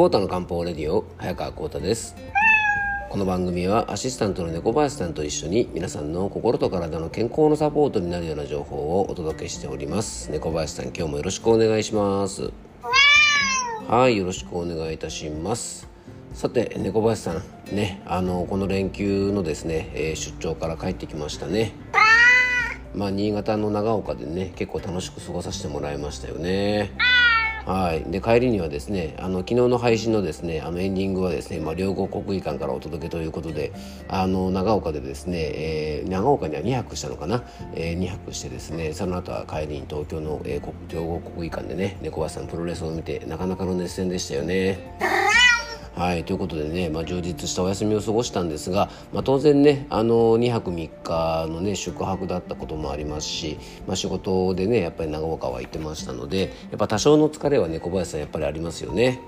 コータの漢方レディオ早川コータです。この番組はアシスタントの猫林さんと一緒に皆さんの心と体の健康のサポートになるような情報をお届けしております。猫林さん今日もよろしくお願いします。はいよろしくお願いいたします。さて猫林さんねあのこの連休のですね、えー、出張から帰ってきましたね。まあ新潟の長岡でね結構楽しく過ごさせてもらいましたよね。はい、で帰りにはですねあの昨日の配信のですねあのエンディングはですね、まあ、両国国技館からお届けということであの長岡でですね、えー、長岡には2泊したのかな、えー、2泊してですねその後は帰りに東京の、えー、両国国技館でね猫林さんプロレスを見てなかなかの熱戦でしたよね。はいということでね、まあ、充実したお休みを過ごしたんですが、まあ、当然ねあの2泊3日のね宿泊だったこともありますし、まあ、仕事でねやっぱり長岡は行ってましたのでやっぱ多少の疲れはね小林さんやっぱりありますよね。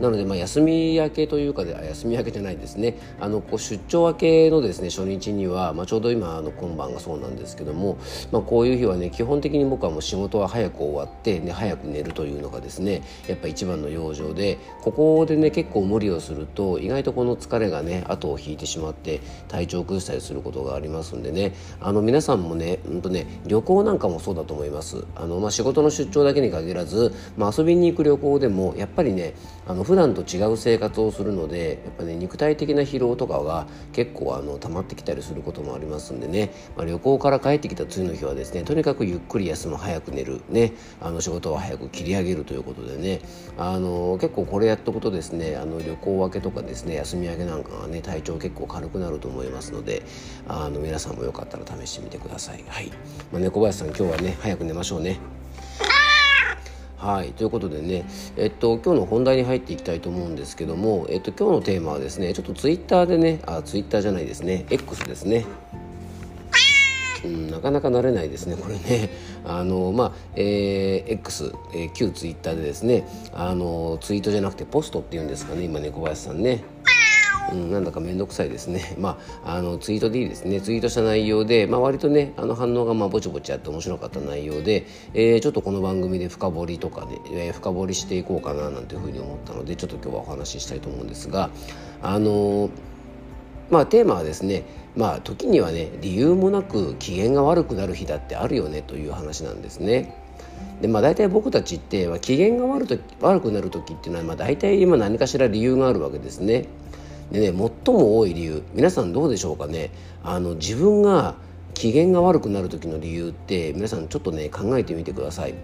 なので、まあ、休み明けというかで休み明けじゃないですね。あのこう出張明けのですね初日には、まあ、ちょうど今あの今晩がそうなんですけども、まあ、こういう日はね基本的に僕はもう仕事は早く終わって、ね、早く寝るというのがですねやっぱ一番の養生でここでね結構無理をすると意外とこの疲れがね後を引いてしまって体調を崩したりすることがありますんでね。あの皆さんもねうんとね旅行なんかもそうだと思います。あの、まあ、仕事の出張だけに限らず、まあ、遊びに行く旅行でもやっぱりねあの普段と違う生活をするのでやっぱね肉体的な疲労とかが結構あの溜まってきたりすることもありますんでね、まあ、旅行から帰ってきた次の日はですねとにかくゆっくり休む早く寝るねあの仕事を早く切り上げるということでねあの結構これやっとくとですねあの旅行明けとかですね休み明けなんかがね体調結構軽くなると思いますのであの皆さんもよかったら試してみてください。はい、まあ、猫林さん今日はね早く寝ましょうね。はいということでね、えっと、今日の本題に入っていきたいと思うんですけども、えっと、今日のテーマはですねちょっとツイッターでねあツイッターじゃないですね X ですね。うん、なかなか慣れないですね、これね。あのまあえー、X、えー、旧ツイッターでですねあのツイートじゃなくてポストっていうんですかね今ね小林さんねうん、なんだか面倒くさいですね。まあ、あのツイートでいいですね。ツイートした内容で、まあ、割とね、あの反応がまあぼちぼちあって面白かった内容で、えー、ちょっとこの番組で深掘りとかで、えー、深掘りしていこうかななんていうふうに思ったので、ちょっと今日はお話ししたいと思うんですが、あのー、まあ、テーマはですね、まあ、時にはね理由もなく機嫌が悪くなる日だってあるよねという話なんですね。でまあ、大体僕たちって、まあ、機嫌が悪と悪くなる時っていうのは、まあ、大体今何かしら理由があるわけですね。でね最も多い理由皆さんどうでしょうかね？あの自分が機嫌が悪くなる時の理由って皆さんちょっとね考えてみてください。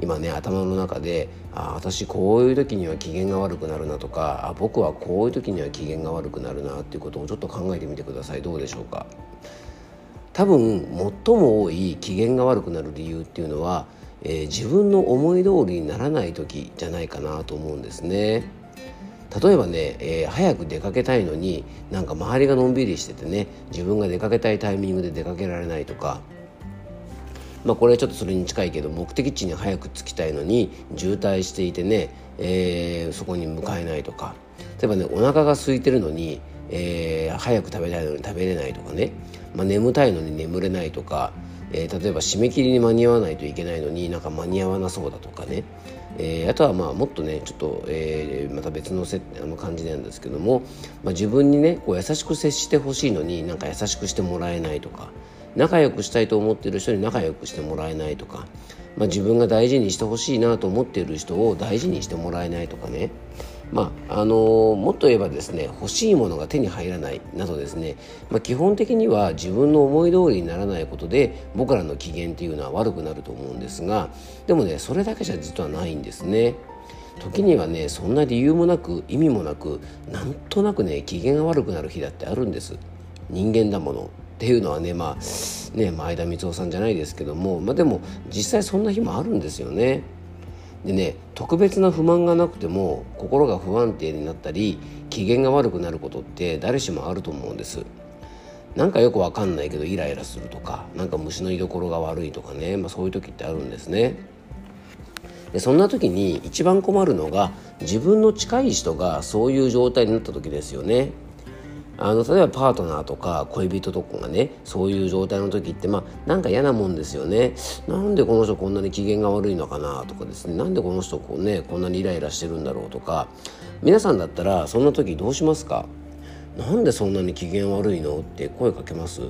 今ね頭の中であ私こういう時には機嫌が悪くなるなとかあ僕はこういう時には機嫌が悪くなるなっていうことをちょっと考えてみてください。どうでしょうか？多分最も多い機嫌が悪くなる理由っていうのは、えー、自分の思い通りにならない時じゃないかなと思うんですね。例えばね、えー、早く出かけたいのになんか周りがのんびりしててね自分が出かけたいタイミングで出かけられないとかまあこれはちょっとそれに近いけど目的地に早く着きたいのに渋滞していてね、えー、そこに向かえないとか例えばねお腹が空いてるのに、えー、早く食べたいのに食べれないとかね、まあ、眠たいのに眠れないとか、えー、例えば締め切りに間に合わないといけないのになんか間に合わなそうだとかねえー、あとはまあもっとねちょっと、えー、また別のせあの感じなんですけども、まあ、自分にねこう優しく接してほしいのになんか優しくしてもらえないとか仲良くしたいと思ってる人に仲良くしてもらえないとか、まあ、自分が大事にしてほしいなと思っている人を大事にしてもらえないとかね。まああのー、もっと言えばですね欲しいものが手に入らないなどですね、まあ、基本的には自分の思い通りにならないことで僕らの機嫌っていうのは悪くなると思うんですがでもねそれだけじゃ実はないんですね。時にはねそんな理由もなく意味もなくなんとなくね機嫌が悪くなる日だってあるんです。人間だもの。っていうのはねまあね前田光夫さんじゃないですけどもまあでも実際そんな日もあるんですよね。でね特別な不満がなくても心が不安定になったり機嫌が悪くなることって誰しもあると思うんです。なんかよくわかんないけどイライラするとかなんか虫の居所が悪いとかね、まあ、そういう時ってあるんですね。でそんな時に一番困るのが自分の近い人がそういう状態になった時ですよね。あの例えばパートナーとか恋人とかがねそういう状態の時ってまあなんか嫌なもんですよね。なんでこの人こんなに機嫌が悪いのかなとかですね。なんでこの人こうねこんなにイライラしてるんだろうとか。皆さんだったらそんな時どうしますか？なんでそんなに機嫌悪いのって声かけます？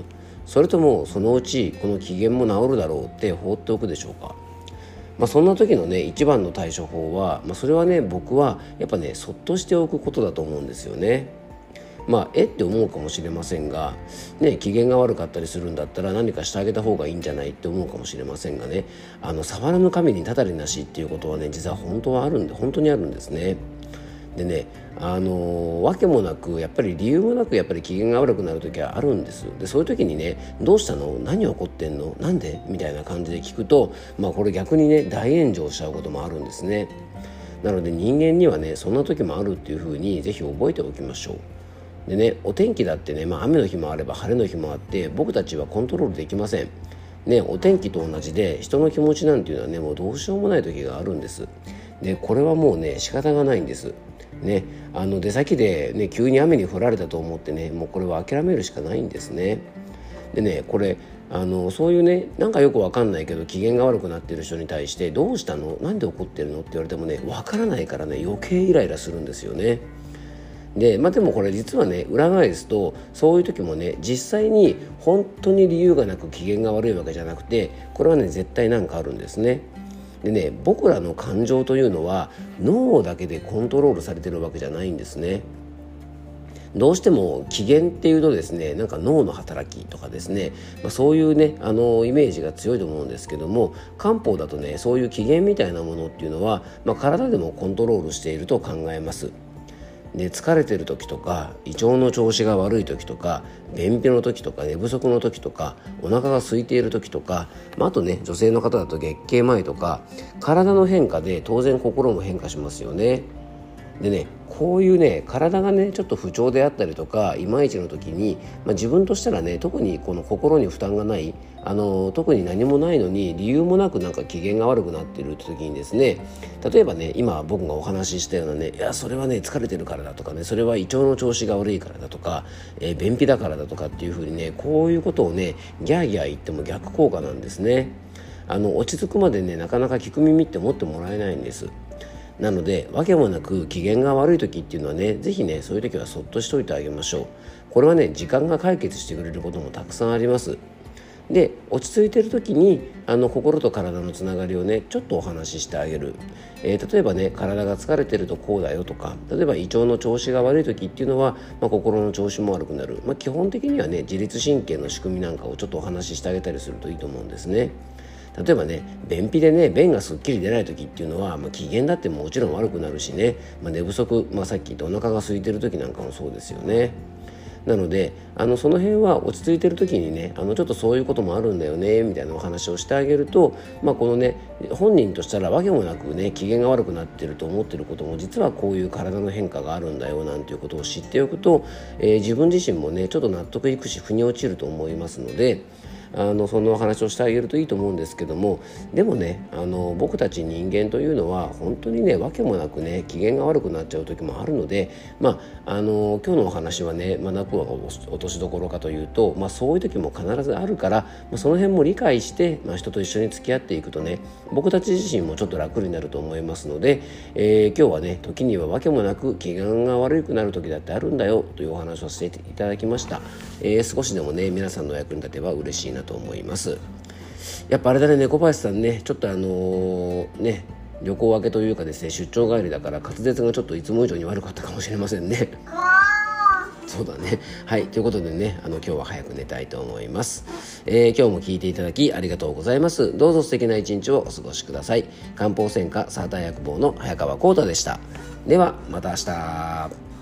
それともそのうちこの機嫌も治るだろうって放っておくでしょうか？まあ、そんな時のね一番の対処法は、まあ、それはね僕はやっぱねそっとしておくことだと思うんですよね。まあえって思うかもしれませんが、ね、機嫌が悪かったりするんだったら何かしてあげた方がいいんじゃないって思うかもしれませんがね。あの触らぬ神にたたりなしっていうことはね実は本当はあるんで本当にあるんですね。でねあの訳もなくやっぱり理由もなくやっぱり機嫌が悪くなる時はあるんです。でそういう時にね「どうしたの？何起こってんの？なんで?」みたいな感じで聞くとまあこれ逆にね大炎上しちゃうこともあるんですね。なので人間にはねそんな時もあるっていうふうに是非覚えておきましょう。でねお天気だってね、まあ、雨の日もあれば晴れの日もあって僕たちはコントロールできません。ねお天気と同じで人の気持ちなんていうのはねもうどうしようもない時があるんです。でこれはもうね仕方がないんです。ねあの出先でね急に雨に降られたと思ってねもうこれは諦めるしかないんですね。でねこれあのそういうねなんかよくわかんないけど機嫌が悪くなってる人に対して「どうしたの？なんで怒ってるの?」って言われてもねわからないからね余計イライラするんですよね。でまあでもこれ実はね裏返すとそういう時もね実際に本当に理由がなく機嫌が悪いわけじゃなくてこれはね絶対何かあるんですね。でね僕らの感情というのは脳だけでコントロールされてるわけじゃないんですね。どうしても機嫌っていうとですねなんか脳の働きとかですね、まあ、そういうねあのイメージが強いと思うんですけども漢方だとねそういう機嫌みたいなものっていうのは、まあ、体でもコントロールしていると考えます。で疲れてる時とか胃腸の調子が悪い時とか便秘の時とか寝不足の時とかお腹が空いている時とか、まあ、あとね女性の方だと月経前とか体の変化で当然心も変化しますよね。でねこういうね体がねちょっと不調であったりとかいまいちの時に、まあ、自分としたらね特にこの心に負担がないあの特に何もないのに理由もなくなんか機嫌が悪くなってるって時にですね例えばね今僕がお話ししたようなねいやそれはね疲れてるからだとかねそれは胃腸の調子が悪いからだとか、えー、便秘だからだとかっていうふうにねこういうことをねギャーギャー言っても逆効果なんですね。あの落ち着くまでねなかなか聞く耳って持ってもらえないんです。なので訳もなく機嫌が悪い時っていうのはね是非ねそういう時はそっとしといてあげましょう。これはね時間が解決してくれることもたくさんあります。で落ち着いてる時にあの心と体のつながりをねちょっとお話ししてあげる、えー、例えばね体が疲れてるとこうだよとか例えば胃腸の調子が悪い時っていうのは、まあ、心の調子も悪くなる、まあ、基本的にはね自律神経の仕組みなんかをちょっとお話ししてあげたりするといいと思うんですね。例えばね便秘でね便がすっきり出ない時っていうのは、まあ、機嫌だってもちろん悪くなるしね、まあ、寝不足、まあ、さっき言ったお腹が空いてる時なんかもそうですよね。なのであのその辺は落ち着いてる時にねあのちょっとそういうこともあるんだよねみたいなお話をしてあげると、まあ、このね本人としたら訳もなくね機嫌が悪くなってると思ってることも実はこういう体の変化があるんだよなんていうことを知っておくと、えー、自分自身もねちょっと納得いくし腑に落ちると思いますので。あのそのお話をしてあげるといいと思うんですけどもでもねあの僕たち人間というのは本当にね訳もなくね機嫌が悪くなっちゃう時もあるのでまああの今日のお話はね学ぶのが落としどころかというと、まあ、そういう時も必ずあるから、まあ、その辺も理解して、まあ、人と一緒に付き合っていくとね僕たち自身もちょっと楽になると思いますので、えー、今日はね時には訳もなく機嫌が悪くなる時だってあるんだよというお話をさせていただきました、えー、少しでもね皆さんの役に立てば嬉しいなと思います。やっぱあれだね猫林さんねちょっとあのー、ね旅行明けというかですね出張帰りだから滑舌がちょっといつも以上に悪かったかもしれませんね。そうだね。はいということでねあの今日は早く寝たいと思います、えー、今日も聞いていただきありがとうございます。どうぞ素敵な一日をお過ごしください。漢方専科サーター薬房の早川浩太でした。ではまた明日